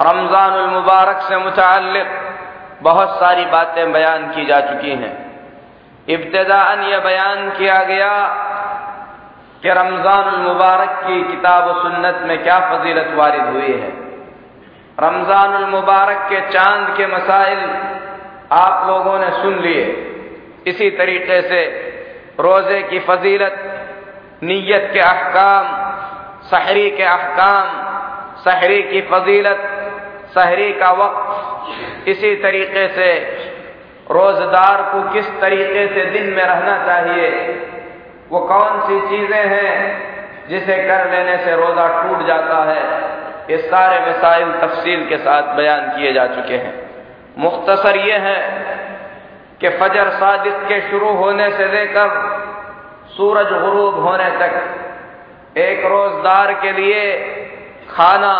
रमज़ान मुबारक से मुतल बहुत सारी बातें बयान की जा चुकी हैं। इब्तदान यह बयान किया गया कि रमज़ान मुबारक की किताब सुन्नत में क्या फजीलत वारिद हुई है। रमज़ान मुबारक के चाँद के मसाइल आप लोगों ने सुन लिए। इसी तरीके से रोज़े की फजीलत, नीयत के अहकाम, सहरी के अहकाम, सहरी की फजीलत सहरी का वक्त। इसी तरीके से रोजदार को किस तरीके से दिन में रहना चाहिए? वो कौन सी चीज़ें हैं जिसे कर लेने से रोजा टूट जाता है? ये सारे मिसाइल तफसील के साथ बयान किए जा चुके हैं। मुख्तसर ये है कि फजर सादिक के शुरू होने से लेकर सूरज गुरूब होने तक एक रोजदार के लिए खाना,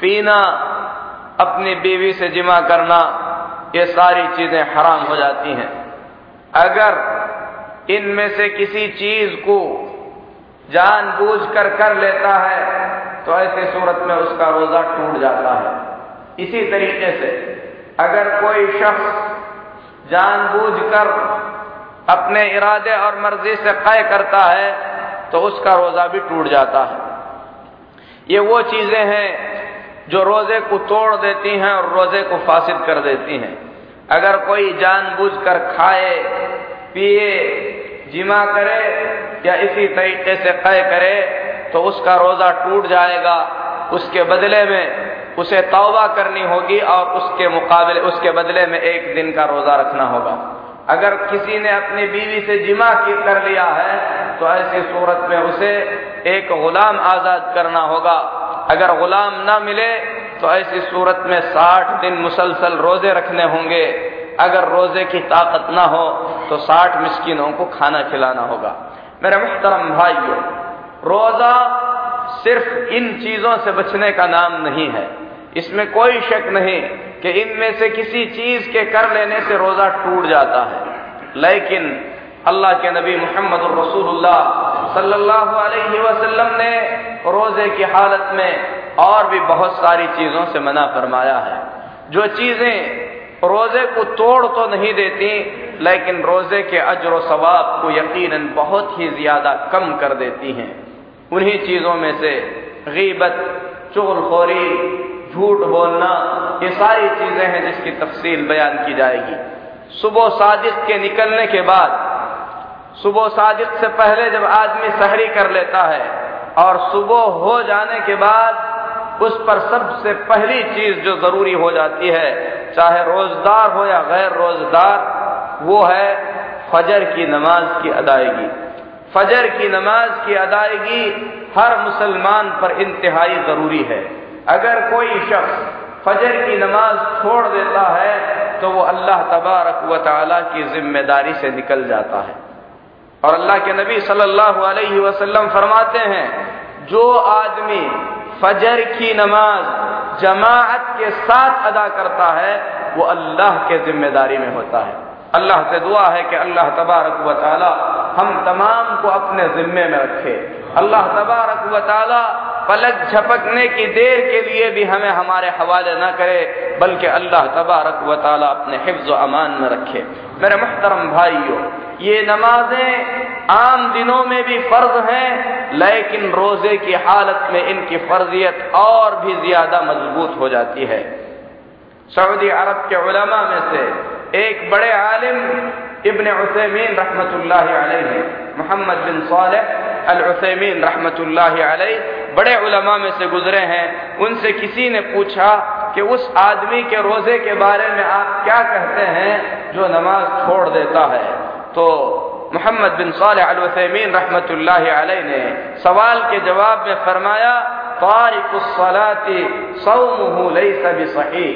पीना अपनी बीवी से जिमा करना ये सारी चीज़ें हराम हो जाती हैं। अगर इनमें से किसी चीज़ को जानबूझकर कर लेता है तो ऐसी सूरत में उसका रोजा टूट जाता है। इसी तरीके से अगर कोई शख्स जानबूझकर अपने इरादे और मर्ज़ी से कय करता है तो उसका रोजा भी टूट जाता है। ये वो चीज़ें हैं जो रोज़े को तोड़ देती हैं और रोज़े को फासिद कर देती हैं। अगर कोई जान बूझ कर खाए, पिए, जिमा करे या इसी तरीके से तय करे तो उसका रोजा टूट जाएगा, उसके बदले में उसे तौबा करनी होगी और उसके मुकाबले, उसके बदले में एक दिन का रोजा रखना होगा। अगर किसी ने अपनी बीवी से जिमा की कर लिया है तो ऐसी सूरत में उसे एक गुलाम आज़ाद करना होगा। अगर गुलाम ना मिले तो ऐसी सूरत में साठ दिन मुसलसल रोज़े रखने होंगे। अगर रोज़े की ताकत ना हो तो साठ मिस्किनों को खाना खिलाना होगा। मेरे मुहतरम भाइयों, रोजा सिर्फ़ इन चीज़ों से बचने का नाम नहीं है। इसमें कोई शक नहीं कि इनमें से किसी चीज़ के कर लेने से रोजा टूट जाता है। लेकिन अल्लाह के नबी मोहम्मद रसूलुल्लाह सल्लल्लाहु अलैहि वसल्लम ने रोज़े की हालत में और भी बहुत सारी चीज़ों से मना फरमाया है। जो चीज़ें रोज़े को तोड़ तो नहीं देती, लेकिन रोज़े के अजर सवाब को यकीनन बहुत ही ज़्यादा कम कर देती हैं। उन्हीं चीज़ों में से गीबत, चुगलखोरी, झूठ बोलना, ये सारी चीज़ें हैं जिसकी तफसील बयान की जाएगी। सुबह सादिक के निकलने के बाद सुबह साजिद से पहले जब आदमी सहरी कर लेता है और सुबह हो जाने के बाद उस पर सबसे पहली चीज़ जो ज़रूरी हो जाती है, चाहे रोजदार हो या गैर रोजदार, वो है फजर की नमाज़ की अदायगी। फजर की नमाज़ की अदायगी हर मुसलमान पर इंतहाई ज़रूरी है। अगर कोई शख्स फजर की नमाज़ छोड़ देता है तो वो अल्लाह तबारक वाली की ज़िम्मेदारी से निकल जाता है। और अल्लाह के नबी सल्लल्लाहु अलैहि वसल्लम फरमाते हैं, जो आदमी फजर की नमाज़ जमात के साथ अदा करता है, वो अल्लाह के ज़िम्मेदारी में होता है। अल्लाह से दुआ है कि अल्लाह तबारक व ताली हम तमाम को अपने जिम्मे में रखे। अल्लाह तबारक व ताली पलक झपकने की देर के लिए भी हमें हमारे हवाले न करे, बल्कि अल्लाह तबारक व ताली अपने हिफ्ज अमान में रखे। मेरे मुहतरम भाइयों, ये नमाजें आम दिनों में भी फ़र्ज़ हैं, लेकिन रोज़े की हालत में इनकी फर्जियत और भी ज़्यादा मज़बूत हो जाती है। सऊदी अरब के उलमा में से एक बड़े आलिम इबन उसैमीन रहमतुल्लाह अलैहि, Muhammad bin Salih al Uthaymeen बड़े उलमा में से गुजरे हैं। उनसे किसी ने पूछा कि उस आदमी के रोज़े के बारे में आप क्या कहते हैं जो नमाज़ छोड़ देता है? तो मोहम्मद बिन साल अलवसमीन रहमत ने सवाल के जवाब में फरमाया तारिकुसलाती सौमुहु लैसा सही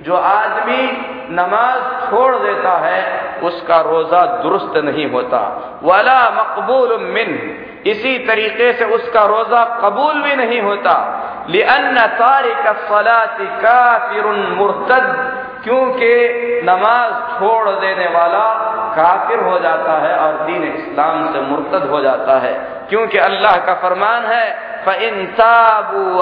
जो आदमी नमाज़ छोड़ देता है, उसका रोजा दुरुस्त नहीं होता। वाला मकबूल मिन, इसी तरीके से उसका रोजा कबूल भी नहीं होता। लिअन्न तारिक क्योंकि नमाज़ छोड़ देने वाला काफिर हो जाता है और दीन इस्लाम से मुर्तद हो जाता है। क्योंकि अल्लाह का फरमान है फ़िन ताबू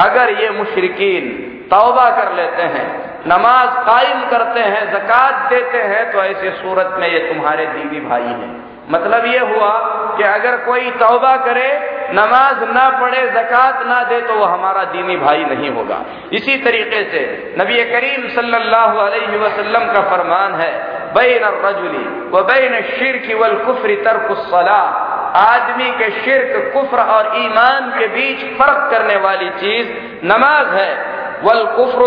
अगर ये मुशरकिन तौबा कर लेते हैं, नमाज़ कायम करते हैं, जक़ात देते हैं तो ऐसे सूरत में ये तुम्हारे दीदी भाई हैं। मतलब ये हुआ कि अगर कोई तौबा करे, नमाज़ ना पढ़े, जक़ात ना दे तो वो हमारा दीनी भाई नहीं होगा। इसी तरीके से नबी करीम सल्लल्लाहु अलैहि वसल्लम का फरमान है, बैन रजुली व बैन शिरक वल कुफरी तरकुसला आदमी के शिरक, कुफ्र और ईमान के बीच फ़र्क करने वाली चीज़ नमाज़ है। वल कुफ्र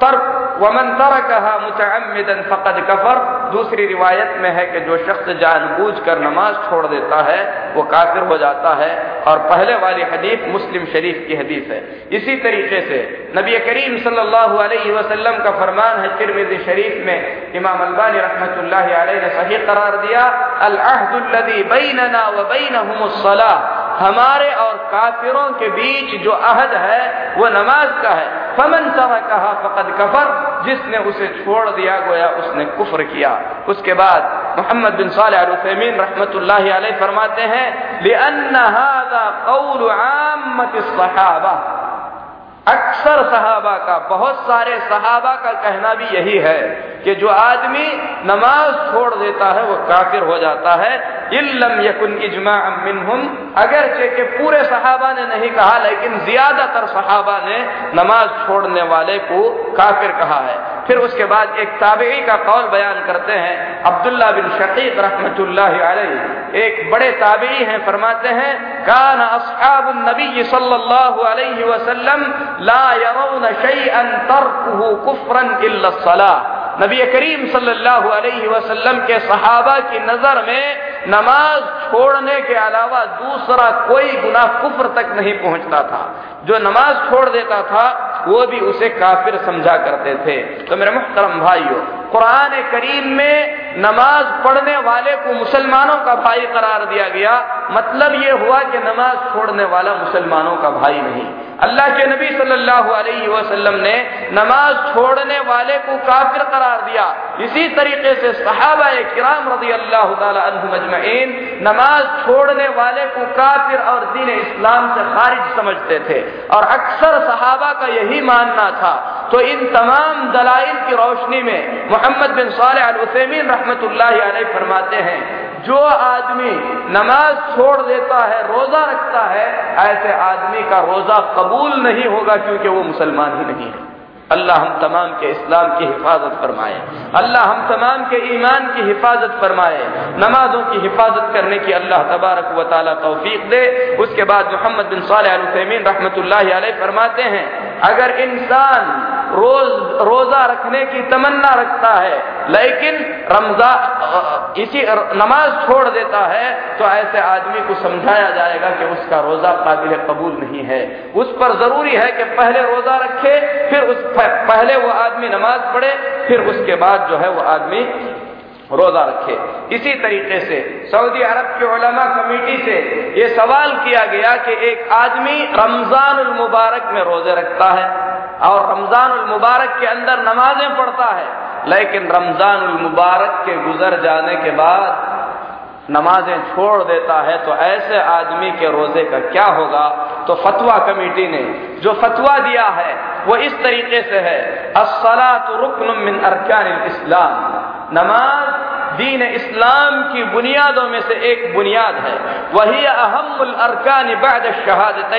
तर्क वमन कहा मुतमदन फ़कद कफर। दूसरी रिवायत में है कि जो शख्स जानबूझ कर नमाज़ छोड़ देता है, वो काफिर हो जाता है। और पहले वाली हदीस मुस्लिम शरीफ की हदीस है। इसी तरीके से नबी करीम सल्लल्लाहु अलैहि का फरमान है तिरमिजी शरीफ में। इमाम अलबानी रहमतुल्लाह अलैहि ने सही करार दिया अल्लाहदुल्लदी बैनना व बैनहुमुस्सलाह हमारे और काफिरों के बीच जो अहद है, वो नमाज़ का है। फमन तरह कहा फ़कद कफर, जिसने उसे छोड़ दिया गोया, उसने कुफर किया। उसके बाद मोहम्मद बिन सालमीन रहमत फरमाते हैं अक्सर सहाबा का, बहुत सारे सहाबा का कहना भी यही है कि जो आदमी नमाज़ छोड़ देता है, वो काफिर हो जाता है। इल्लम यकुन इजमा मिनहुम। अगरचे के पूरे सहाबा ने नहीं कहा, लेकिन ज़्यादातर सहाबा ने नमाज़ छोड़ने वाले को काफिर कहा है। फिर उसके बाद एक ताबी का कौल बयान करते हैं। अब्दुल्ला बिन शकीक अलैहि। एक बड़े ताबी हैं, फरमाते हैं, कान असहाब नबी सल्लल्लाहु अलैहि वसल्लम ला यरौन शैअन तरकुहु कुफ्रन इल्ला सलाह नबी करीम सल्लल्लाहु अलैहि वसल्लम के सहाबा की नज़र में नमाज़ छोड़ने के अलावा दूसरा कोई गुना कुफर तक नहीं पहुँचता था जो नमाज़ छोड़ देता था, वो भी उसे काफिर समझा करते थे। तो मेरे मुहतरम भाइयों, कुरान करीम में नमाज़ पढ़ने वाले को मुसलमानों का भाई करार दिया गया। मतलब ये हुआ कि नमाज़ छोड़ने वाला मुसलमानों का भाई नहीं। अल्लाह के नबी सल्लल्लाहु अलैहि वसल्लम ने नमाज़ छोड़ने वाले को काफिर करार दिया। इसी तरीके से सहाबा किराम रज़ी अल्लाह तजमैन नमाज़ छोड़ने वाले को काफिर और दीन इस्लाम से खारिज समझते थे। और अक्सर सहाबा का यही मानना था। तो इन तमाम दलाइल की रोशनी में मोहम्मद बिन सालमीन रहमत फरमाते हैं, जो आदमी नमाज़ छोड़ देता है, रोजा रखता है, ऐसे आदमी का रोजा कबूल नहीं होगा क्योंकि वो मुसलमान ही नहीं है। अल्लाह हम तमाम के इस्लाम की हिफाजत फरमाए। अल्लाह हम तमाम के ईमान की हिफाजत फरमाए। नमाजों की हिफाजत करने की अल्लाह तबारक व ताली तोफीक दे। उसके बाद मोहम्मद बिन सालमीन रहमत फरमाते हैं, अगर इंसान रोज, रोजा रखने की तमन्ना रखता है। लेकिन रमज़ान इसी नमाज़ छोड़ देता है तो ऐसे आदमी को समझाया जाएगा कि उसका रोजा काबिल कबूल नहीं है। उस पर ज़रूरी है कि पहले रोजा रखे, फिर उस पहले वो आदमी नमाज़ पढ़े, फिर उसके बाद जो है वो आदमी रोजा रखे। इसी तरीके से सऊदी अरब के उलमा कमेटी से ये सवाल किया गया कि एक आदमी रमज़ान मुबारक में रोज़े रखता है और रमज़ान मुबारक के अंदर नमाजें पढ़ता है, लेकिन रमज़ान मुबारक के गुजर जाने के बाद नमाजें छोड़ देता है तो ऐसे आदमी के रोज़े का क्या होगा? तो फतवा कमेटी ने जो फतवा दिया है, वो इस तरीके से है असलात रुकन मिन अरकान इस्लाम। नमाज़ दीन इस्लाम की बुनियादों में से एक बुनियाद है। वही अहमुल अरकान बाद शहादत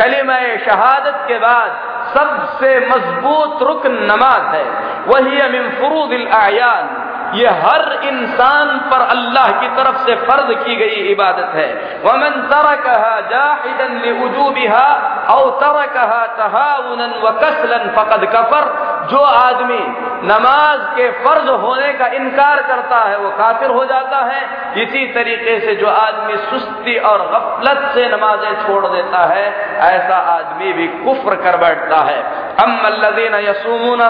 कलीम शहादत के बाद सबसे मज़बूत रुकन नमाज़ है। वही अमिन फरूद आयान। ये हर इंसान पर अल्लाह की तरफ़ से फ़र्ज़ की गई इबादत है। वमन तरकहा जाहिदन लिवुजूबिहा औ तरकहा तहाउनन व कसलन फकद कफर। जो आदमी नमाज़ के फ़र्ज़ होने का इनकार करता है, वो काफिर हो जाता है। इसी तरीके से जो आदमी सुस्ती और गफलत से नमाजें छोड़ देता है, ऐसा आदमी भी कुफ्र कर बैठता है। अम्मल्लदीन यसूमून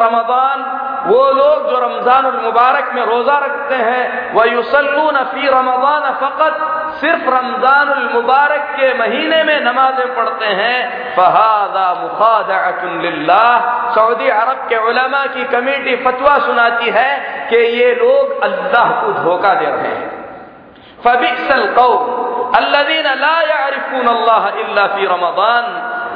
वो लोग जो रमज़ान मुबारक में रोजा रखते हैं वह युसलून फ़ी रमज़ान फकत सिर्फ़ रमज़ान मुबारक के महीने में नमाजें पढ़ते हैं। फहादा मुखादा सऊदी अरब के उलमा की कमेटी फतवा सुनाती है कि ये लोग अल्लाह को धोखा दे रहे हैं। फबिक्सल कौ अल्लादीन ला यारिफून अल्लाह इल्ला फ़ी रमज़ान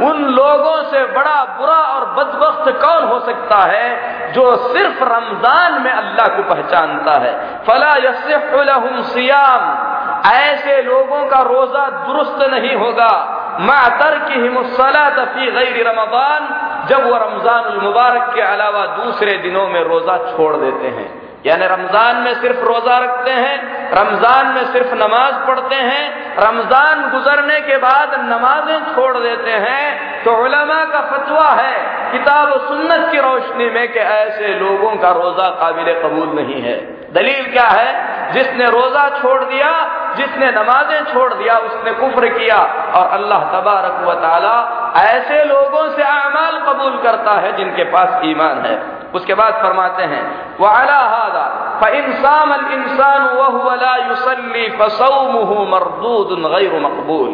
उन लोगों से बड़ा बुरा और बदबख्त कौन हो सकता है जो सिर्फ़ रमज़ान में अल्लाह को पहचानता है? फला यसम सियाम। ऐसे लोगों का रोजा दुरुस्त नहीं होगा। मातर की हिमसलाफी गैर रमज़ान, जब वह रमज़ान मुबारक के अलावा दूसरे दिनों में रोजा छोड़ देते हैं। यानी रमज़ान में सिर्फ़ रोजा रखते हैं, रमज़ान में सिर्फ़ नमाज़ पढ़ते हैं, रमज़ान गुजरने के बाद नमाजें छोड़ देते हैं तो उलमा का फतवा है, किताब सुन्नत की रोशनी में कि ऐसे लोगों का रोजा काबिल कबूल नहीं है। दलील क्या है? जिसने रोजा छोड़ दिया, जिसने नमाजें छोड़ दिया, उसने कुफ्र किया और अल्लाह तबारक व ताला ऐसे लोगों से अमाल कबूल करता है जिनके पास ईमान है। उसके बाद फरमाते हैं मरदूद मकबूल।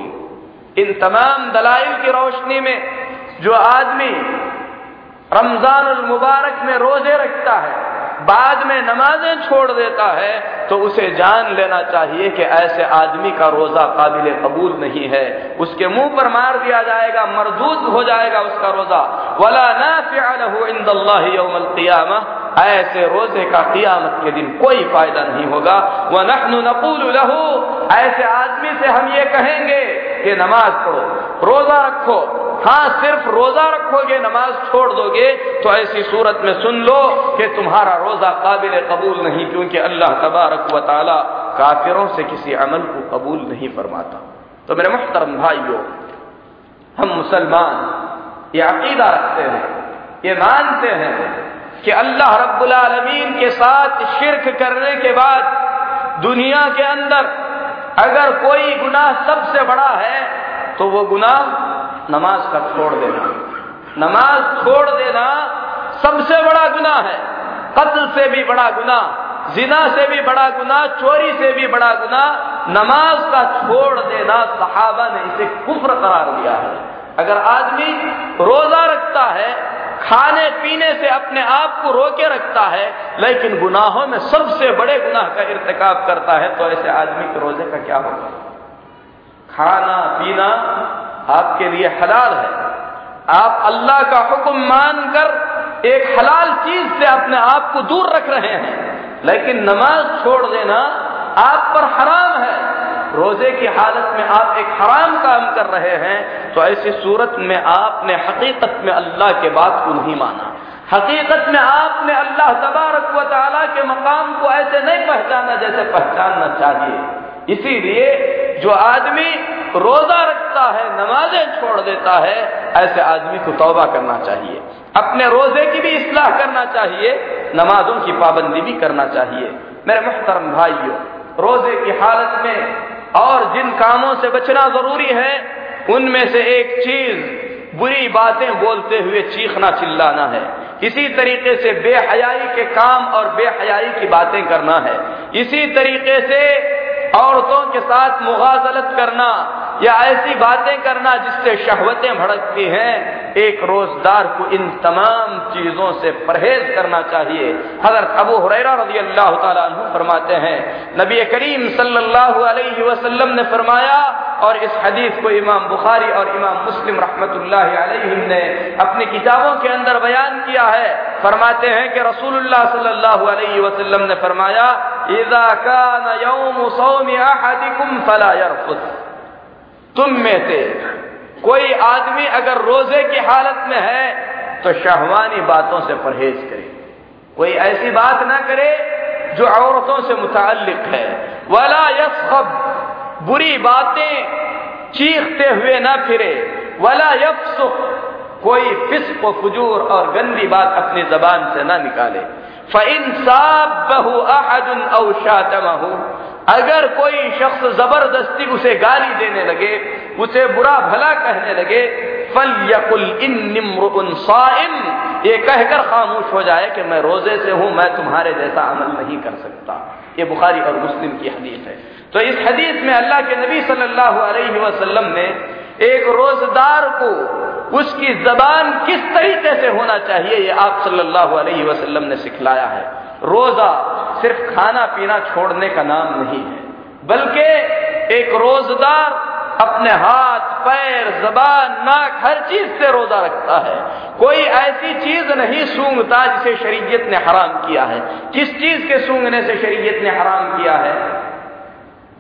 इन तमाम दलाइल की रोशनी में जो आदमी रमज़ान मुबारक में रोज़े रखता है बाद में नमाजें छोड़ देता है तो उसे जान लेना चाहिए कि ऐसे आदमी का रोजा काबिल कबूल नहीं है। उसके मुँह पर मार दिया जाएगा, मरदूद हो जाएगा उसका रोजा। वाला वला नाफियामा ऐसे रोज़े का कियामत के दिन कोई फ़ायदा नहीं होगा। वह नखनु नकूल लहू, ऐसे आदमी से हम ये कहेंगे कि नमाज़ पढ़ो, रोजा रखो। हाँ सिर्फ़ रोजा रखोगे, नमाज़ छोड़ दोगे तो ऐसी सूरत में सुन लो कि तुम्हारा रोजा काबिल कबूल नहीं, क्योंकि अल्लाह तबारक व ताला काफिरों से किसी अमल को कबूल नहीं फरमाता। तो मेरे मुहतरम भाइयों, हम मुसलमान, ये अकीदा रखते हैं, ये मानते हैं कि अल्लाह रब्बुल आलमीन के साथ शिरक करने के बाद दुनिया के अंदर अगर कोई गुनाह सबसे बड़ा है तो वो गुनाह नमाज़ का छोड़ देना। नमाज़ छोड़ देना सबसे बड़ा गुना है। कत्ल से भी बड़ा गुना जिना से भी बड़ा गुना चोरी से भी बड़ा गुना नमाज़ का छोड़ देना सहाबा ने इसे कुफ्र करार दिया है। अगर आदमी रोजा रखता है खाने पीने से अपने आप को रोके रखता है, लेकिन गुनाहों में सबसे बड़े गुनाह का इरतकाब करता है तो ऐसे आदमी के रोज़े का क्या होगा? खाना पीना आपके लिए हलाल है। आप अल्लाह का हुक्म मानकर एक हलाल चीज़ से अपने आप को दूर रख रहे हैं, लेकिन नमाज़ छोड़ देना आप पर हराम है। रोज़े की हालत में आप एक हराम काम कर रहे हैं तो ऐसी सूरत में आपने हकीकत में अल्लाह के बात को नहीं माना। हकीकत में आपने अल्लाह तबारक व ताला के मकाम को ऐसे नहीं पहचाना जैसे पहचानना चाहिए। इसीलिए जो आदमी रोजा रखता है, नमाजें छोड़ देता है, ऐसे आदमी को तौबा करना चाहिए। अपने रोज़े की भी इसलाह करना चाहिए, नमाजों की पाबंदी भी करना चाहिए। मेरे मुहतरम भाइयों, रोज़े की हालत में और जिन कामों से बचना ज़रूरी है, उनमें से एक चीज़, बुरी बातें बोलते हुए चीखना चिल्लाना है। इसी तरीके से बेहयाई के काम और बेहयाई की बातें करना है। इसी तरीके से औरतों के साथ मुगाजलत करना या ऐसी बातें करना जिससे शहवतें भड़कती हैं, एक रोजदार को इन तमाम चीज़ों से परहेज करना चाहिए। हज़रत अबू हुरैरा रज़ी अल्लाह तु फरमाते हैं, नबी करीम सल्लल्लाहु अलैहि वसल्लम ने फरमाया, और इस हदीस को इमाम बुखारी और इमाम मुस्लिम रहमतुल्लाह ने अपनी किताबों के अंदर बयान किया है। फरमाते हैं कि रसूलुल्लाह सल्लल्लाहु अलैहि वसल्लम ने फरमाया, इज़ा यौम सौम फला तुम में से कोई आदमी अगर रोज़े की हालत में है तो शहवानी बातों से परहेज करे। कोई ऐसी बात ना करे जो औरतों से मुतालिक है। वला यसखब बुरी बातें चीखते हुए ना फिरे। वला यफसुख, कोई फिस्क फजूर और गंदी बात अपनी जबान से ना निकाले। फ़िन साब बहु अहदुन औशातमहू अगर कोई शख्स ज़बरदस्ती उसे गाली देने लगे, उसे बुरा भला कहने लगे, फल यकुल साइम ये कहकर खामोश हो जाए कि मैं रोज़े से हूँ, मैं तुम्हारे जैसा अमल नहीं कर सकता। ये बुखारी और मुस्लिम की हदीस है। तो इस हदीस में अल्लाह के नबी सल्लल्लाहु अलैहि वसल्लम ने एक रोजदार को उसकी जबान किस तरीके से होना चाहिए, ये आप सल्लल्लाहु अलैहि वसल्लम ने सिखलाया है। रोजा सिर्फ़ खाना पीना छोड़ने का नाम नहीं है, बल्कि एक रोजदार अपने हाथ, पैर, जबान, नाक, हर चीज़ से रोजा रखता है। कोई ऐसी चीज़ नहीं सूंघता जिसे शरीयत ने हराम किया है। किस चीज़ के सूंघने से शरीयत ने हराम किया है?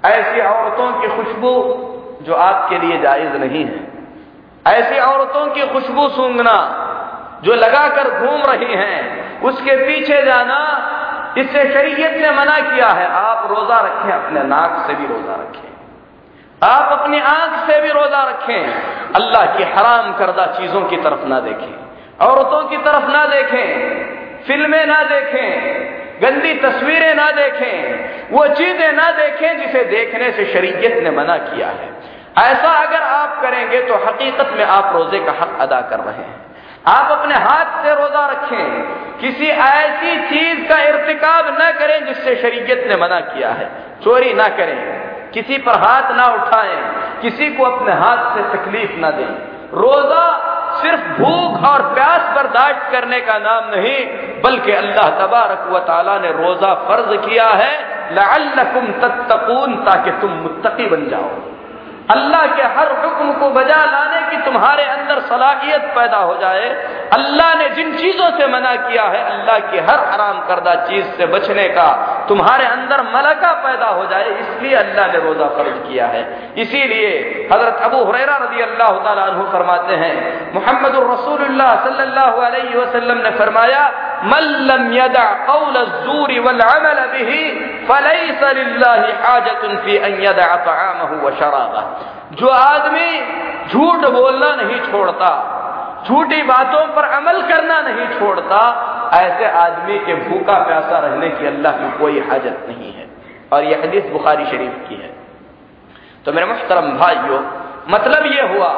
ऐसी औरतों की खुशबू जो आपके लिए जायज़ नहीं है। ऐसी औरतों की खुशबू सूंघना जो लगाकर घूम रही हैं उसके पीछे जाना इससे शरीयत ने मना किया है। आप रोजा रखें, अपने नाक से भी रोजा रखें। आप अपनी आँख से भी रोजा रखें। अल्लाह की हराम करदा चीज़ों की तरफ़ ना देखें। औरतों की तरफ़ ना देखें। फ़िल्में ना देखें। गंदी तस्वीरें ना देखें। वो चीज़ें ना देखें जिसे देखने से शरीयत ने मना किया है। ऐसा अगर आप करेंगे तो हकीकत में आप रोज़े का हक अदा कर रहे हैं। आप अपने हाथ से रोजा रखें। किसी ऐसी चीज़ का इर्तिकाब न करें जिससे शरीयत ने मना किया है। चोरी ना करें। किसी पर हाथ ना उठाएँ। किसी को अपने हाथ से तकलीफ़ ना दें। रोजा सिर्फ़ भूख और प्यास बर्दाश्त करने का नाम नहीं, बल्कि अल्लाह तबारक व ने रोजा फ़र्ज़ किया है लकुम तत्तकून, ताकि तुम मुत्तकी बन जाओ। अल्लाह के हर हुक्म को बजा लाने की तुम्हारे अंदर सलाहियत पैदा हो जाए। अल्लाह ने जिन चीज़ों से मना किया है, अल्लाह की हर हराम करदा चीज़ से बचने का तुम्हारे अंदर मलका पैदा हो जाए, इसलिए अल्लाह ने रोजा फ़र्ज़ किया है। इसीलिए हज़रत अबू हुरैरा रज़ी अल्लाह तु फरमाते हैं मोहम्मद रसूलुल्लाह सल्लल्लाहु अलैहि वसल्लम ने फरमाया मल्लम यदा कौल जूरी वल अमल बिही फलैस लिल्लाहि हाजतुन फ़ी अन यदा तआमहु व शराबह जो आदमी झूठ बोलना नहीं छोड़ता, झूठी बातों पर अमल करना नहीं छोड़ता, ऐसे आदमी के भूखा प्यासा रहने की अल्लाह की कोई हाजत नहीं है। और यह हदीस बुखारी शरीफ की है। तो मेरे मुहतरम भाइयों मतलब यह हुआ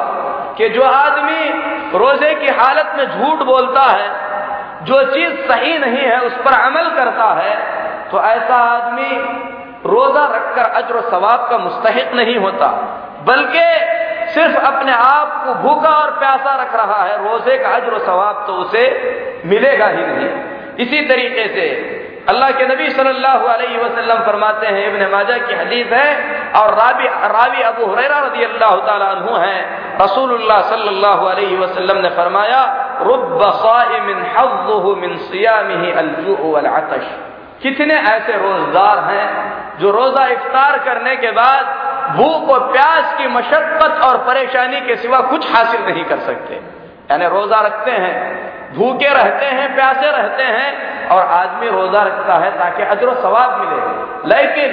कि जो आदमी रोज़े की हालत में झूठ बोलता है जो चीज़ सही नहीं है, उस पर अमल करता है तो ऐसा आदमी रोजा रखकर अजर सवाब का मुस्तक नहीं होता, बल्कि सिर्फ़ अपने आप को भूखा और प्यासा रख रहा है। रोज़े का अजर सवाब तो उसे मिलेगा ही नहीं। इसी तरीके से अल्लाह के नबी सल्लल्लाहु अलैहि वसल्लम फरमाते हैं, इब्न माजा की हदीस है, और राबी, रावी अबू हुरैरा रज़ी अल्लाह तआला हैं। रसूलुल्लाह सल्लल्लाहु अलैहि वसल्लम ने फरमाया, रुब साइमिन हज़्ज़ुहु मिन सियामिही अल-जू' वल-अतश। कितने ऐसे रोजदार हैं जो रोजा इफ्तार करने के बाद भूख और प्यास की मशक्कत और परेशानी के सिवा कुछ हासिल नहीं कर सकते। यानी रोजा रखते हैं भूखे रहते हैं, प्यासे रहते हैं और आदमी रोजा रखता है ताकि अजर सवाब मिले। लेकिन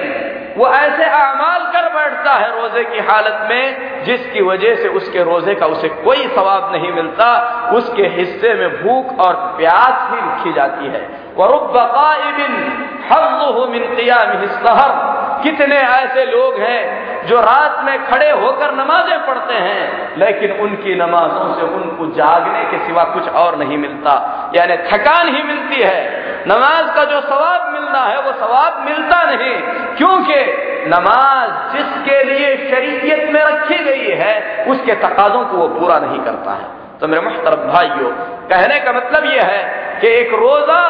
वो ऐसे अमाल कर बैठता है रोज़े की हालत में जिसकी वजह से उसके रोज़े का उसे कोई सवाब नहीं मिलता। उसके हिस्से में भूख और प्यास ही लिखी जाती है। कितने ऐसे लोग हैं जो रात में खड़े होकर नमाजें पढ़ते हैं, लेकिन उनकी नमाजों से उनको जागने के सिवा कुछ और नहीं मिलता। यानी थकान ही मिलती है। नमाज़ का जो सवाब मिलना है, वो सवाब मिलता नहीं, क्योंकि नमाज़ जिसके लिए शरीयत में रखी गई है, उसके तकाजों को वो पूरा नहीं करता है। तो मेरे मुख्तरफ भाइयों, कहने का मतलब यह है कि एक रोजा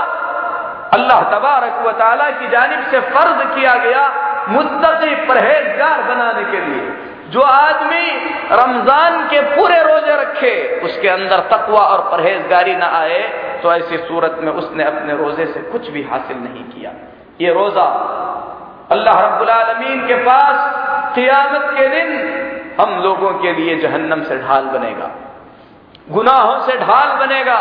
अल्लाह तबारक व ताला की जानब से फ़र्ज़ किया गया मुद्दती परहेजगार बनाने के लिए। जो आदमी रमज़ान के पूरे रोज़े रखे, उसके अंदर तकवा और परहेजगारी ना आए तो ऐसी सूरत में उसने अपने रोज़े से कुछ भी हासिल नहीं किया। ये रोजा अल्लाह रब्बुल के पास क़ियामत के दिन हम लोगों के लिए जहन्नम से ढाल बनेगा। गुनाहों से ढाल बनेगा।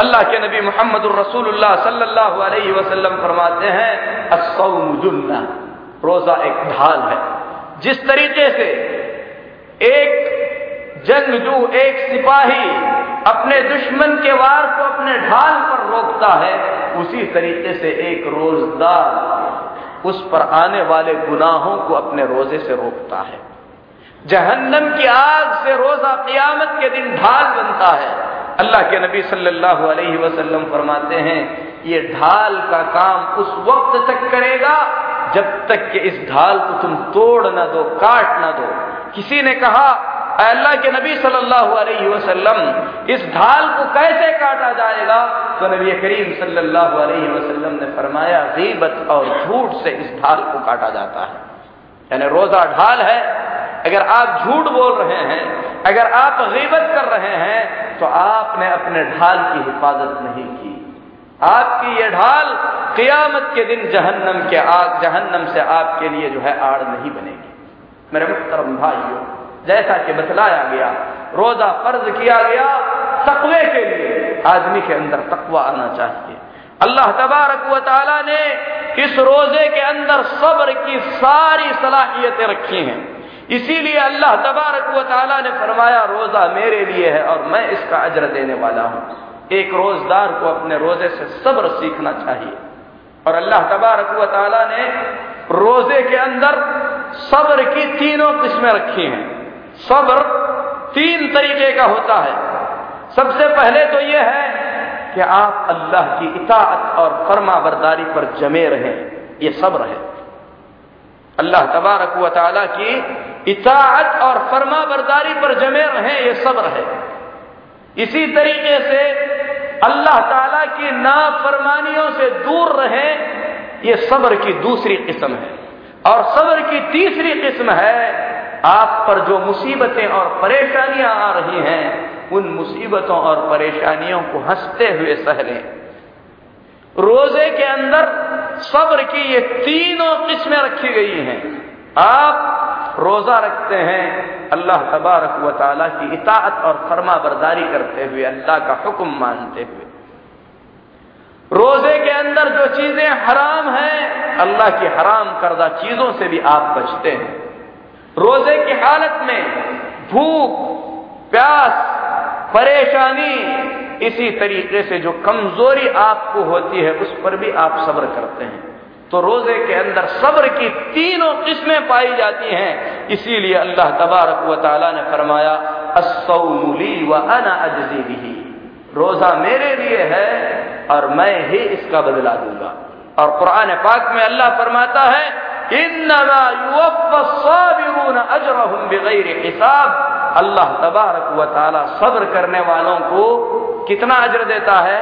अल्लाह के नबी मोहम्मद रसूलुल्लाह सल्लल्लाहु अलैहि वसल्लम फरमाते हैं असौमुजुन्ना रोजा एक ढाल है। जिस तरीके से एक जंगजू, एक सिपाही अपने दुश्मन के वार को अपने ढाल पर रोकता है, उसी तरीके से एक रोजदार उस पर आने वाले गुनाहों को अपने रोज़े से रोकता है। जहन्नम की आग से रोजा क्यामत के दिन ढाल बनता है। अल्लाह के नबी सल्लल्लाहु अलैहि वसल्लम फरमाते हैं, ये ढाल का काम उस वक्त तक करेगा जब तक कि इस ढाल को तुम तोड़ ना दो, काट न दो। किसी ने कहा अल्लाह के नबी सल्लल्लाहु अलैहि वसल्लम, इस ढाल को कैसे काटा जाएगा? तो नबी करीम सल्लल्लाहु अलैहि वसल्लम ने फरमाया, गीबत और झूठ से इस ढाल को काटा जाता है। यानी रोजा ढाल है। अगर आप झूठ बोल रहे हैं, अगर आप गीबत कर रहे हैं तो आपने अपने ढाल की हिफाजत नहीं की। आपकी ये ढाल क़ियामत के दिन जहन्नम के आग जहन्नम से आपके लिए जो है आड़ नहीं बनेगी। मेरे मुख्तरम भाइयों, जैसा कि बतलाया गया, रोजा फ़र्ज़ किया गया तकवे के लिए, आदमी के अंदर तकवा आना चाहिए। अल्लाह तबारक व ने इस रोज़े के अंदर सब्र की सारी सलाहियतें रखी हैं। इसीलिए अल्लाह तबारक व ने फरमाया, रोजा मेरे लिए है और मैं इसका अजर देने वाला हूँ। एक रोजदार को अपने रोज़े से सब्र सीखना चाहिए। और अल्लाह तबारक व ताला ने रोज़े के अंदर सब्र की तीनों किस्में रखी हैं। सब्र तीन तरीके का होता है। सबसे पहले तो यह है कि आप अल्लाह की इताअत और फर्मा बरदारी पर जमे रहें। ये सब्र है। अल्लाह तबारक व ताला की इताअत और फर्मा बरदारी पर जमे रहें, ये सब्र है। इसी तरीके से अल्लाह ताला की नाफरमानियों से दूर रहें, ये सब्र की दूसरी किस्म है। और सब्र की तीसरी किस्म है, आप पर जो मुसीबतें और परेशानियाँ आ रही हैं, उन मुसीबतों और परेशानियों को हँसते हुए सह लें रोज़े के अंदर सब्र की ये तीनों किस्में रखी गई हैं। आप रोजा रखते हैं, अल्लाह तबारक व ताला की इताअत और फर्मा बरदारी करते हुए, अल्लाह का हुक्म मानते हुए। रोज़े के अंदर जो चीज़ें हराम हैं, अल्लाह की हराम करदा चीज़ों से भी आप बचते हैं। रोज़े की हालत में भूख, प्यास, परेशानी इसी तरीके से जो कमज़ोरी आपको होती है, उस पर भी आप सब्र करते हैं। तो रोज़े के अंदर सब्र की तीनों किस्में पाई जाती हैं। इसीलिए अल्लाह तबारक व ताला ने फरमाया असौमुली व अना अजजी रोजा मेरे लिए है और मैं ही इसका बदला दूँगा। और कुरान पाक में अल्लाह फरमाता है अल्लाह तबारक व ताला सब्र करने वालों को कितना अजर देता है?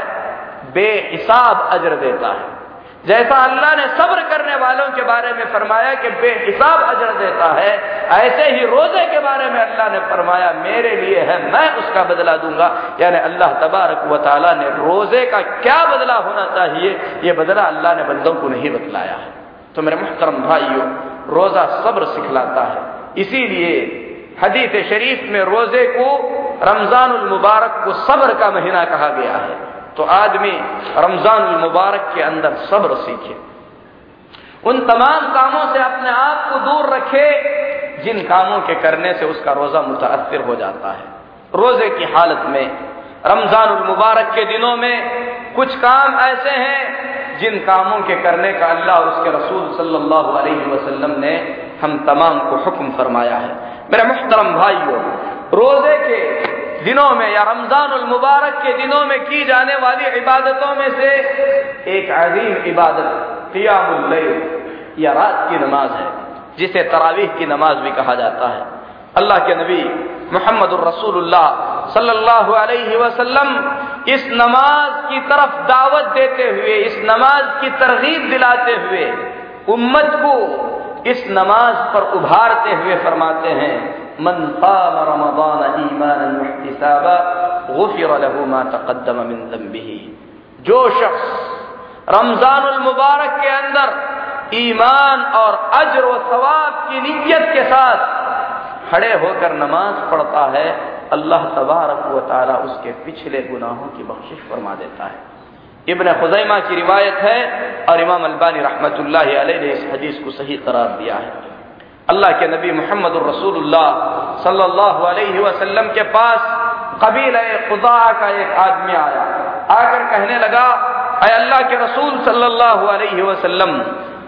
बेहिसाब अजर देता है। जैसा अल्लाह ने सब्र करने वालों के बारे में फरमाया कि बेहिसाब अजर देता है, ऐसे ही रोज़े के बारे में अल्लाह ने फरमाया, मेरे लिए है, मैं उसका बदला दूँगा। यानी अल्लाह तबारक व ताला ने रोज़े का क्या बदला होना चाहिए, ये बदला अल्लाह ने बंदों को नहीं बतलाया है। तो मेरे मुहतरम भाइयों, रोजा सब्र सिखलाता है। इसीलिए हदीत शरीफ में रोज़े को रमज़ान मुबारक को सब्र का महीना कहा गया है। तो आदमी रमज़ान मुबारक के अंदर सब्र सीखे। उन तमाम कामों से अपने आप को दूर रखे, जिन कामों के करने से उसका रोजा मुतासर हो जाता है। रोज़े की हालत में रमज़ान मुबारक के दिनों में कुछ काम ऐसे हैं, जिन कामों के करने का अल्लाह और उसके रसूल सल्लल्लाहु अलैहि वसल्लम ने हम तमाम को हुक्म फरमाया है। मेरे मुख्तरम भाइयों, रोज़े के दिनों में या रमज़ान मुबारक के दिनों में की जाने वाली इबादतों में से एक अजीम इबादत या रात की नमाज़ है, जिसे तरावीह की नमाज़ भी कहा जाता है। अल्लाह के नबी मोहम्मद रसूलुल्लाह सल्लल्लाहु अलैहि वसल्लम इस नमाज़ की तरफ़ दावत देते हुए, इस नमाज़ की तरगीब दिलाते हुए, उम्मत को इस नमाज़ पर उभारते हुए फरमाते हैं मन क़ाम रमज़ान ईमानन वहतिसाबा गुफिर लहु मा तक़द्दम मिन ज़ंबिही जो शख्स रमजानुल मुबारक के अंदर ईमान और अजर व सवाब की नीयत के साथ खड़े होकर नमाज़ पढ़ता है अल्लाह तबारक व ताला उसके पिछले गुनाहों की बख्शिश फरमा देता है इब्न खुजैमा की रिवायत है और इमाम अलबानी रहमत ने इस हदीस को सही करार दिया है अल्लाह के नबी मोहम्मद रसूलुल्लाह के पास कबील खुदा का एक आदमी आया। आकर कहने लगा अल्लाह के रसूल सल्लल्लाहु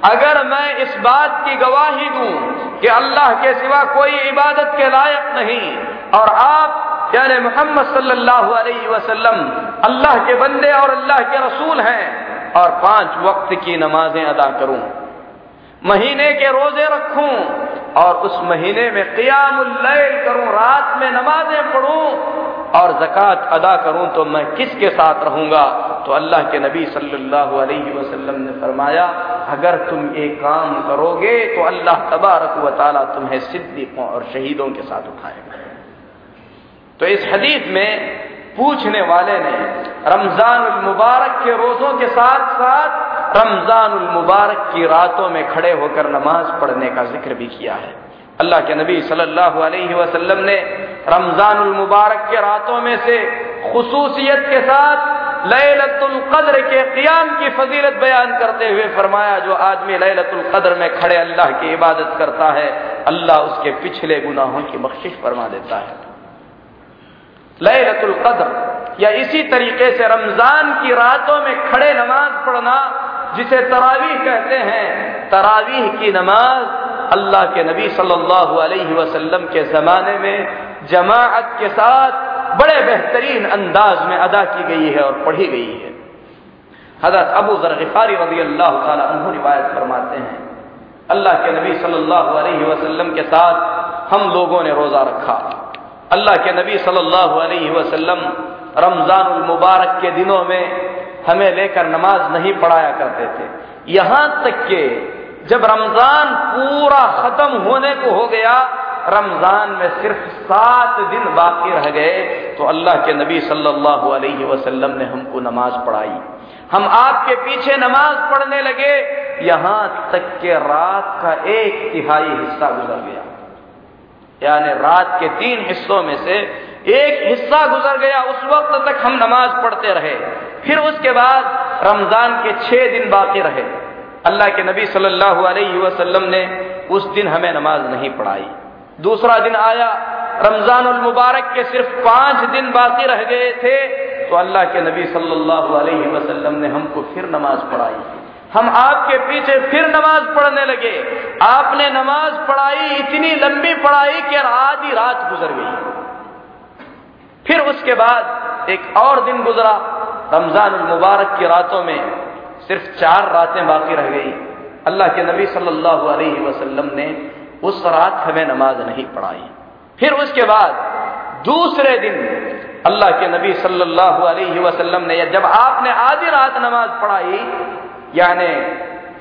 अगर मैं इस बात की गवाही दूँ कि अल्लाह के सिवा कोई इबादत के लायक नहीं, और आप, यानी मोहम्मद सल्लल्लाहु अलैहि वसल्लम, अल्लाह के बंदे और अल्लाह के रसूल हैं, और पाँच वक्त की नमाजें अदा करूँ, महीने के रोज़े रखूँ और उस महीने में क़ियामुल्लैल करूँ, रात में नमाजें पढ़ूं और जक़ात अदा करूँ तो मैं किसके साथ रहूँगा? तो अल्लाह के नबी सल्लल्लाहु अलैहि वसल्लम ने फरमाया, अगर तुम ये काम करोगे तो अल्लाह तबारक व तुम्हें सिद्दीकों और शहीदों के साथ उठाएगा। तो इस हदीस में पूछने वाले ने रमज़ान मुबारक के रोजों के साथ साथ रमज़ान मुबारक की रातों में खड़े होकर नमाज़ पढ़ने का ज़िक्र भी किया है। अल्लाह के नबी सल्लल्लाहु अलैहि वसल्लम ने रमज़ान मुबारक के रातों में से खसूसियत के साथ लैलतुल कद्र के क़ियाम की फजीलत बयान करते हुए फरमाया, जो आदमी लैलतुल कद्र में खड़े अल्लाह की इबादत करता है, अल्लाह उसके पिछले गुनाहों की बख्शिश फरमा देता है। लैलतुल कद्र या इसी तरीके से रमज़ान की रातों में खड़े नमाज़ पढ़ना जिसे तरावीह कहते हैं। तरावीह की नमाज़ अल्लाह के नबी सल्लल्लाहु अलैहि वसल्लम के ज़माने में जमाअत के साथ बड़े बेहतरीन अंदाज में अदा की गई है और पढ़ी गई है। हज़रत अबू जर गिफारी रज़ी अल्लाह तु रिवायत फरमाते हैं, अल्लाह के नबी सल्लल्लाहु अलैहि वसल्लम के साथ हम लोगों ने रोज़ा रखा। अल्लाह के नबी सल्लल्लाहु अलैहि वसल्लम रमज़ान मुबारक के दिनों में हमें लेकर नमाज़ नहीं पढ़ाया करते थे। यहाँ तक के जब रमज़ान पूरा खत्म होने को हो गया, रमज़ान में सिर्फ़ सात दिन बाकी रह गए तो अल्लाह के नबी सल्लल्लाहु अलैहि वसल्लम ने हमको नमाज़ पढ़ाई। हम आपके पीछे नमाज़ पढ़ने लगे, यहाँ तक के रात का एक तिहाई हिस्सा गुजर गया। यानी रात के तीन हिस्सों में से एक हिस्सा गुजर गया, उस वक्त तक हम नमाज़ पढ़ते रहे। फिर उसके बाद रमज़ान के छह दिन बाकी रहे। अल्लाह के नबी सल्लल्लाहु अलैहि वसल्लम ने उस दिन हमें नमाज़ नहीं पढ़ाई। दूसरा दिन आया रमज़ान मुबारक के सिर्फ़ पाँच दिन बाकी रह गए थे तो अल्लाह के नबी सल्लल्लाहु अलैहि वसल्लम ने हमको फिर नमाज़ पढ़ाई। हम आपके पीछे फिर नमाज़ पढ़ने लगे। आपने नमाज़ पढ़ाई, इतनी लंबी पढ़ाई कि आधी रात गुजर गई। फिर उसके बाद एक और दिन गुजरा, रमज़ान मुबारक की रातों में सिर्फ़ चार रातें बाकी रह गई। अल्लाह के नबी सल्लल्लाहु अलैहि वसल्लम ने उस रात हमें नमाज़ नहीं पढ़ाई। फिर उसके बाद दूसरे दिन अल्लाह के नबी सल्लल्लाहु अलैहि वसल्लम ने जब आपने आधी रात नमाज़ पढ़ाई, यानी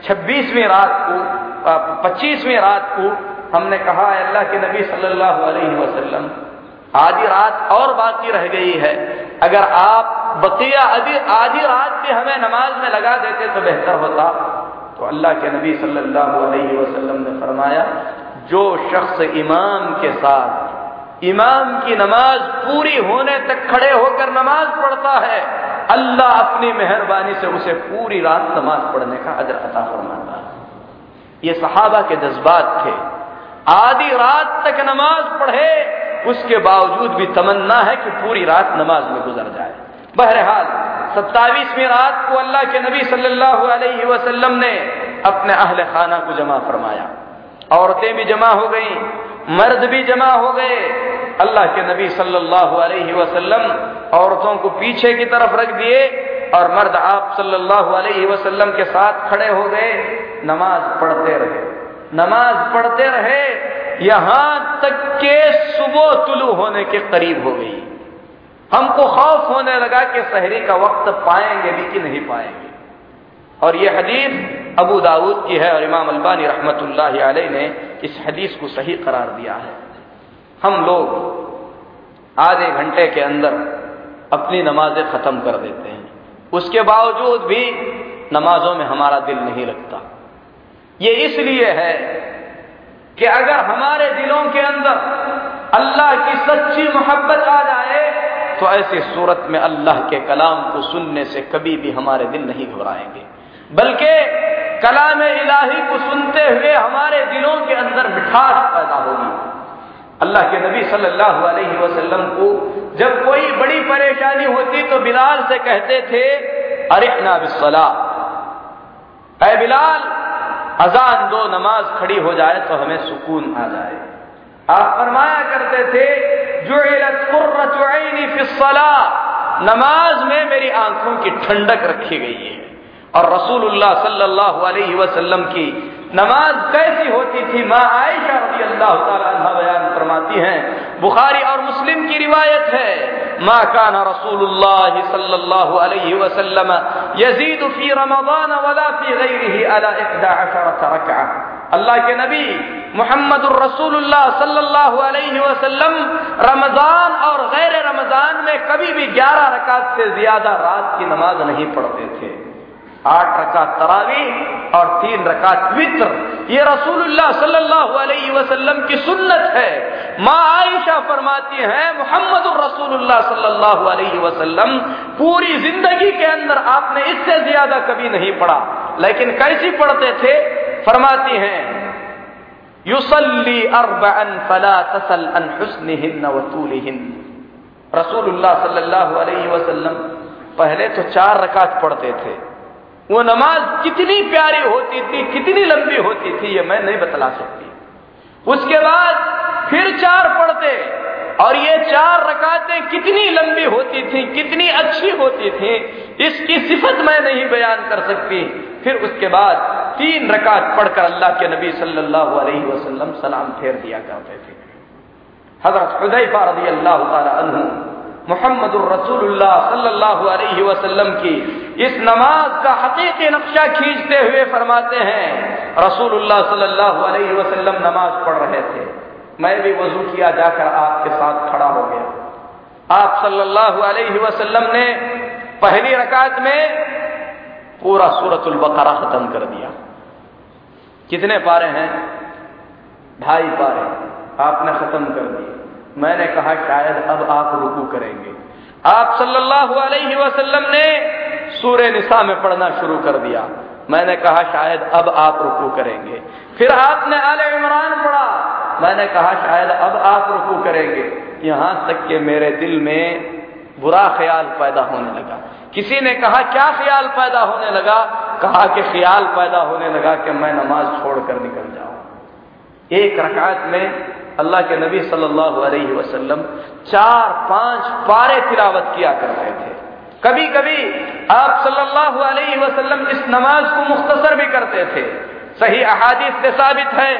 छब्बीसवीं रात को, पच्चीसवीं रात को हमने कहा, अल्लाह के नबी सल्लल्लाहु अलैहि वसल्लम आधी रात और बाकी रह गई है। अगर आप बकिया आधी आधी रात भी हमें नमाज़ में लगा देते तो बेहतर होता। तो अल्लाह के नबी सल्लल्लाहु अलैहि वसल्लम ने फरमाया, जो शख्स इमाम के साथ, इमाम की नमाज़ पूरी होने तक खड़े होकर नमाज़ पढ़ता है, अल्लाह अपनी मेहरबानी से उसे पूरी रात नमाज़ पढ़ने का अजर अता फरमाता ये सहाबा के जज्बात थे। आधी रात तक नमाज़ पढ़े उसके बावजूद भी तमन्ना है कि पूरी रात नमाज़ में गुजर जाए। बहरहाल, सत्तावीसवीं रात को अल्लाह के नबी सल्लल्लाहु अलैहि वसल्लम ने अपने अहल खाना को जमा फरमाया। औरतें भी जमा हो गई, मर्द भी जमा हो गए। अल्लाह के नबी सल्लल्लाहु अलैहि वसल्लम औरतों को पीछे की तरफ़ रख दिए और मर्द आप सल्लल्लाहु अलैहि वसल्लम के साथ खड़े हो गए, नमाज़ पढ़ते रहे। नमाज़ पढ़ते रहे, यहाँ तक के सुबह तुलू होने के करीब हो गई। हमको खौफ होने लगा कि शहरी का वक्त पाएँगे भी कि नहीं पाएँगे। और यह हदीस अबू दाऊद की है और इमाम अल्बानी रहमत ने इस हदीस को सही करार दिया है। हम लोग आधे घंटे के अंदर अपनी नमाजें खत्म कर देते हैं। उसके बावजूद भी नमाजों में हमारा दिल नहीं लगता। ये इसलिए है कि अगर हमारे दिलों के अंदर अल्लाह की सच्ची मोहब्बत आ जाए तो ऐसी सूरत में अल्लाह के कलाम को सुनने से कभी भी हमारे दिल नहीं घबराएँगे। बल्कि कलाम इलाही को सुनते हुए हमारे दिलों के अंदर मिठास पैदा होगी। अल्लाह के नबी सल्लल्लाहु अलैहि वसल्लम को जब कोई बड़ी परेशानी होती तो बिलाल से कहते थे, अरिहना बिस्सला ऐ बिलाल अजान दो नमाज़ खड़ी हो जाए तो हमें सुकून आ जाए। आप फरमाया करते थे फिसला नमाज़ में मेरी आँखों की ठंडक रखी गई है। और रसूलुल्लाह सल्लल्लाहु अलैहि वसल्लम की नमाज़ कैसी होती थी? माँ आयशा रज़ी अल्लाह बयान फरमाती हैं, बुखारी और मुस्लिम की रिवायत है, माँ काना रसूलुल्लाह सल्लल्लाहु अलैहि वसल्लम यजीद फ़ी रमज़ान वला फ़ी गैरिही अला इकदा रकअह अल्लाह के नबी मोहम्मद रसूलुल्लाह सल्लल्लाहु अलैहि वसल्लम रमज़ान और गैर रमज़ान में कभी भी ग्यारह रकात से ज़्यादा रात की नमाज़ नहीं पढ़ते थे। आठ रकात तरावी और तीन रकात वित्र। ये रसूलुल्लाह सल्लल्लाहु अलैहि वसल्लम की सुन्नत है। माँ आयशा फरमाती हैं मोहम्मद रसूलुल्लाह सल्लल्लाहु अलैहि वसल्लम, पूरी ज़िंदगी के अंदर आपने इससे ज़्यादा कभी नहीं पढ़ा। लेकिन कैसी पढ़ते थे? फरमाती हैं, युसल्ली अरबअन फला तसल अन हुस्निहिन व तूलिहिन रसूलुल्लाह सल्लल्लाहु अलैहि वसल्लम पहले तो चार रकात पढ़ते थे। वो नमाज़ कितनी प्यारी होती थी, कितनी लंबी होती थी, ये मैं नहीं बतला सकती। उसके बाद फिर चार पढ़ते, और ये चार रकातें कितनी लंबी होती थी, कितनी अच्छी होती थी, इसकी सिफत मैं नहीं बयान कर सकती। फिर उसके बाद तीन रकात पढ़कर अल्लाह के नबी सल्लल्लाहु अलैहि वसल्लम सलाम फेर दिया करते थे। हज़रत हुदैफा रज़ी अल्लाह तु मोहम्मद रसूलुल्लाह की, इस नमाज़ का हकीकी नक्शा खींचते हुए फरमाते हैं, रसूलुल्लाह सल्लल्लाहु नमाज़ पढ़ रहे थे। मैं भी वज़ू किया जाकर आपके साथ खड़ा हो गया। आप सल्लल्लाहु अलैहि वसल्लम ने पहली रकात में पूरा सूरतुल बकरा खत्म कर दिया। कितने पारे हैं? ढाई पारे। आपने खत्म कर दिए। मैंने कहा, शायद अब आप रुकू करेंगे। आप सल्लल्लाहु अलैहि वसल्लम ने सूर्य निशा में पढ़ना शुरू कर दिया। मैंने कहा, शायद अब आप रुकू करेंगे। फिर आपने आले इमरान पढ़ा मैंने कहा, शायद अब आप रुकू करेंगे। यहाँ तक कि मेरे दिल में बुरा ख्याल पैदा होने लगा। किसी ने कहा, क्या ख्याल पैदा होने लगा? कहा कि, ख्याल पैदा होने लगा कि मैं नमाज़ छोड़कर निकल जाऊँ। एक रकात में अल्लाह के नबी सल्लल्लाहु अलैहि वसल्लम चार पाँच पारे तिलावत किया करते थे। कभी कभी आप सल्लल्लाहु अलैहि वसल्लम इस नमाज़ को मुख्तसर भी करते थे। सही अहादीस से साबित है,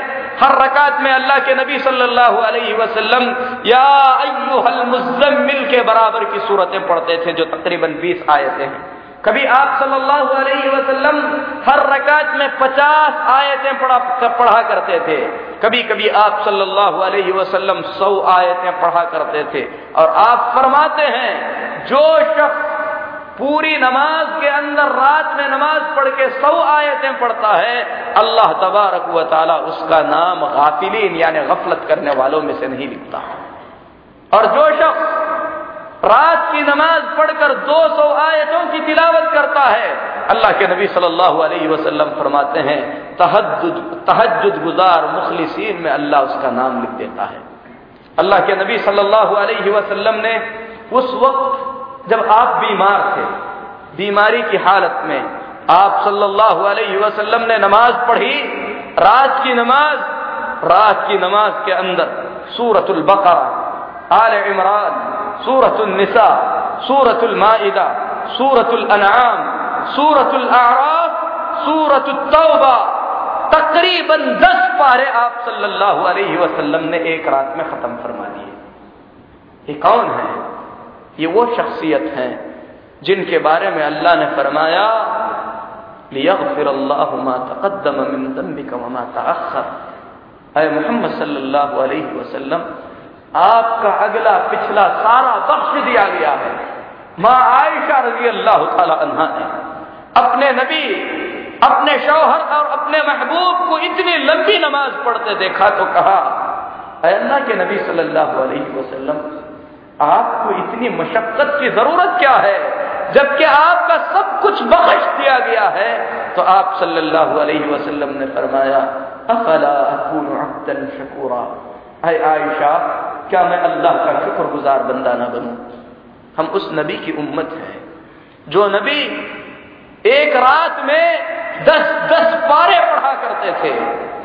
हर रकात में अल्लाह के नबी सल्लल्लाहु अलैहि वसल्लम या अय्युहल मुज़म्मिल के बराबर की सूरतें पढ़ते थे, जो तकरीबन 20 आयतें हैं। कभी आप सल्लल्लाहु अलैहि वसल्लम हर रकात में पचास आयतें पढ़ा पढ़ा करते थे। कभी कभी आप सल्लल्लाहु अलैहि वसल्लम सौ आयतें पढ़ा करते थे। और आप फरमाते हैं, जो शख्स पूरी नमाज़ के अंदर रात में नमाज़ पढ़ के सौ आयतें पढ़ता है, अल्लाह तबारक व ताला उसका नाम गाफिलीन, यानी गफलत करने वालों में से नहीं लिखता। और जो शख्स रात की नमाज़ पढ़कर 200 आयतों की तिलावत करता है। अल्लाह के नबी सल्लल्लाहु अलैहि वसल्लम फरमाते हैं तहजद गुजार मुखलिसीन में अल्लाह उसका नाम लिख देता है। अल्लाह के नबी सल्लल्लाहु अलैहि वसल्लम ने उस वक्त जब आप बीमार थे, बीमारी की हालत में, आप सल्लल्लाहु अलैहि वसल्लम ने नमाज़ पढ़ी, रात की नमाज़, रात की नमाज़ के अंदर सूरतुल बकरा, आल इमरान सूरतुल निसा सूरतुल माइदा सूरतुल अनाम सूरतुल आराफ सूरतुल तौबा तकरीबन दस पारे आप सल्लल्लाहु अलैहि वसल्लम ने एक रात में खत्म फरमा दिए। ये कौन है? ये वो शख्सियत हैं जिनके बारे में अल्लाह ने फरमाया लियगफिर अल्लाह मा तकद्दम मिन दम्बिक व मा तअखर अय मोहम्मद सल्लल्लाहु अलैहि वसल्लम आपका अगला पिछला सारा बख्श दिया गया है। माँ आयशा रज़ी अल्लाह तहा ने अपने नबी, अपने शौहर और अपने महबूब को इतनी लंबी नमाज़ पढ़ते देखा तो कहा अल्लाह के नबी सल्लल्लाहु अलैहि वसल्लम, आपको इतनी मशक्कत की ज़रूरत क्या है? जबकि आपका सब कुछ बख्श दिया गया है। तो आप सल्लल्लाहु अलैहि वसल्लम ने फरमाया, अफला शकूरा? आयशा क्या मैं अल्लाह का शुक्रगुजार बंदा ना बनूं? हम उस नबी की उम्मत हैं। जो नबी एक रात में दस दस पारे पढ़ा करते थे।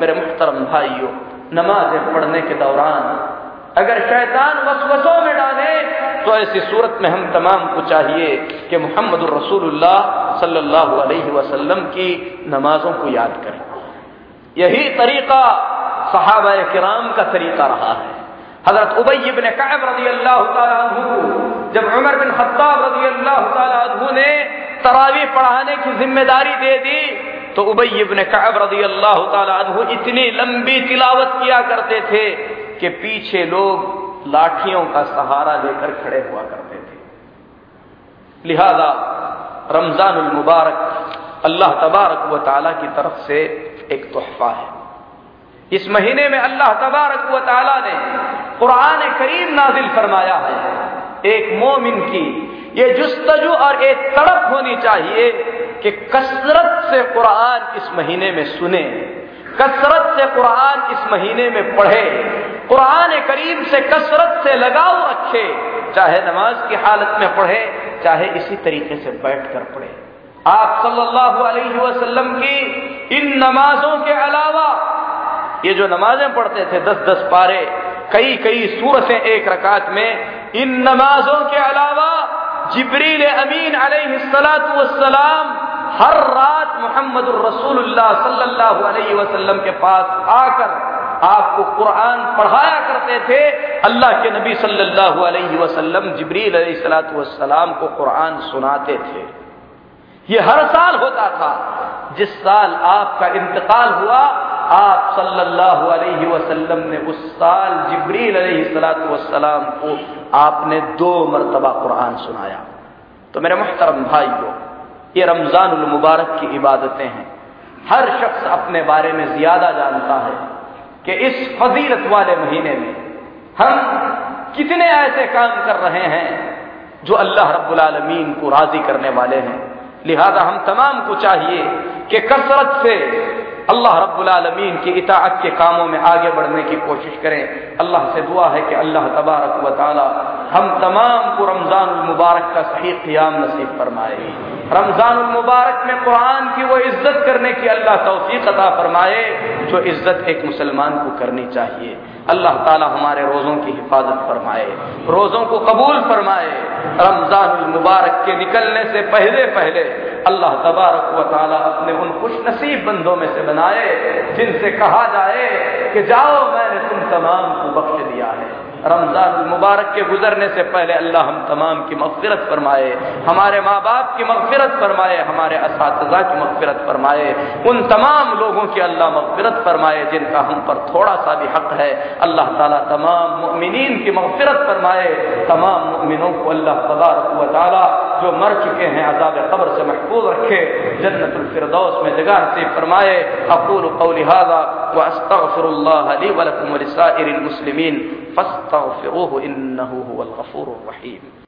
मेरे मुख्तरम भाइयों, नमाजें पढ़ने के दौरान अगर शैतान वसवसों में डाले तो ऐसी सूरत में हम तमाम को चाहिए कि मोहम्मद रसूलुल्लाह सल्लल्लाहु अलैहि वसल्लम की नमाजों को याद करें। यही तरीका सहाबा किराम का तरीका रहा है। हज़रत उबई बिन कैब रज़ी अल्लाह जब उमर बिन खत्ताब रज़ी अल्लाह ने तरावी पढ़ाने की ज़िम्मेदारी दे दी तो उबई बिन कैब रज़ी अल्लाह इतनी लंबी तिलावत किया करते थे कि पीछे लोग लाठियों का सहारा लेकर खड़े हुआ करते थे। लिहाजा रमज़ान मुबारक अल्लाह तबारक व ताला की तरफ़ से एक तोहफा है। इस महीने में अल्लाह तबारक व ताला ने कुरान करीम नाजिल फरमाया है। एक मोमिन की ये जुस्तजु और एक तड़प होनी चाहिए कि कसरत से कुरान इस महीने में सुने, कसरत से कुरान इस महीने में पढ़े, कुरान करीम से कसरत से लगाव रखे, चाहे नमाज़ की हालत में पढ़े, चाहे इसी तरीके से बैठ कर पढ़े। आप सल्लल्लाहु अलैहि वसल्लम की इन नमाजों के अलावा ये जो नमाजें पढ़ते थे, दस दस पारे, कई कई सूरतें एक रकात में, इन नमाजों के अलावा जिब्रील अमीन अलैहिस्सलाम हर रात मोहम्मद सल्लल्लाहु अलैहि वसल्लम के पास आकर आपको कुरान पढ़ाया करते थे। अल्लाह के नबी सल्लल्लाहु अलैहि वसल्लम जिब्रील अलैहिस्सलाम को कुरान सुनाते थे। ये हर साल होता था। जिस साल आपका इंतकाल हुआ आप सल्लल्लाहु अलैहि वसल्लम ने उस साल जिब्रील अलैहिस्सलाम को आपने दो मरतबा कुरान सुनाया। तो मेरे मुहतरम भाइयों, ये रमज़ान मुबारक की इबादतें हैं। हर शख्स अपने बारे में ज़्यादा जानता है कि इस फजीलत वाले महीने में हम कितने ऐसे काम कर रहे हैं जो अल्लाह रब्बुल आलमीन को राज़ी करने वाले हैं। लिहाजा हम तमाम को चाहिए कि कसरत से अल्लाह रब्बुल आलमीन की इताअत के कामों में आगे बढ़ने की कोशिश करें। अल्लाह से दुआ है कि अल्लाह तबारक व ताली हम तमाम को रमज़ान मुबारक का सही क़ियाम नसीब फरमाए। रमज़ान मुबारक में कुरान की वो इज़्ज़त करने की अल्लाह तोफ़ी अता फरमाए, जो इज़्ज़त एक मुसलमान को करनी चाहिए। अल्लाह ताला हमारे रोज़ों की हिफाजत फरमाए, रोज़ों को कबूल फरमाए रमज़ान मुबारक के निकलने से पहले पहले अल्लाह तबारक व ताला अपने उन खुश नसीब बंदों में से बनाए, जिनसे कहा जाए कि जाओ मैंने तुम तमाम को बख्श दिया है। रमज़ान मुबारक के गुजरने से पहले अल्लाह हम तमाम की मफफरत फरमाए, हमारे माँ बाप की मगफिरत फरमाए, हमारे इस की मफफरत फरमाए, उन तमाम लोगों की अल्लाह मफफरत फरमाए जिनका हम पर थोड़ा सा भी हक है। अल्लाह ताला तमाम मुमिनीन की मफफरत फरमाए, तमाम मुमिनों को अल्लाह तबारक जो मर चुके हैं अजाब कब्र से महफूज रखे जन्नतफरदौस में जगह नसीब फरमाए। अकूल कौल हाजा व अस्तगफिरुल्लाह ली व लकुम व लिसाइरिल मुस्लिमीन। फस्तगफिरूहु इन्नहु हुवल गफूरुर रहीम।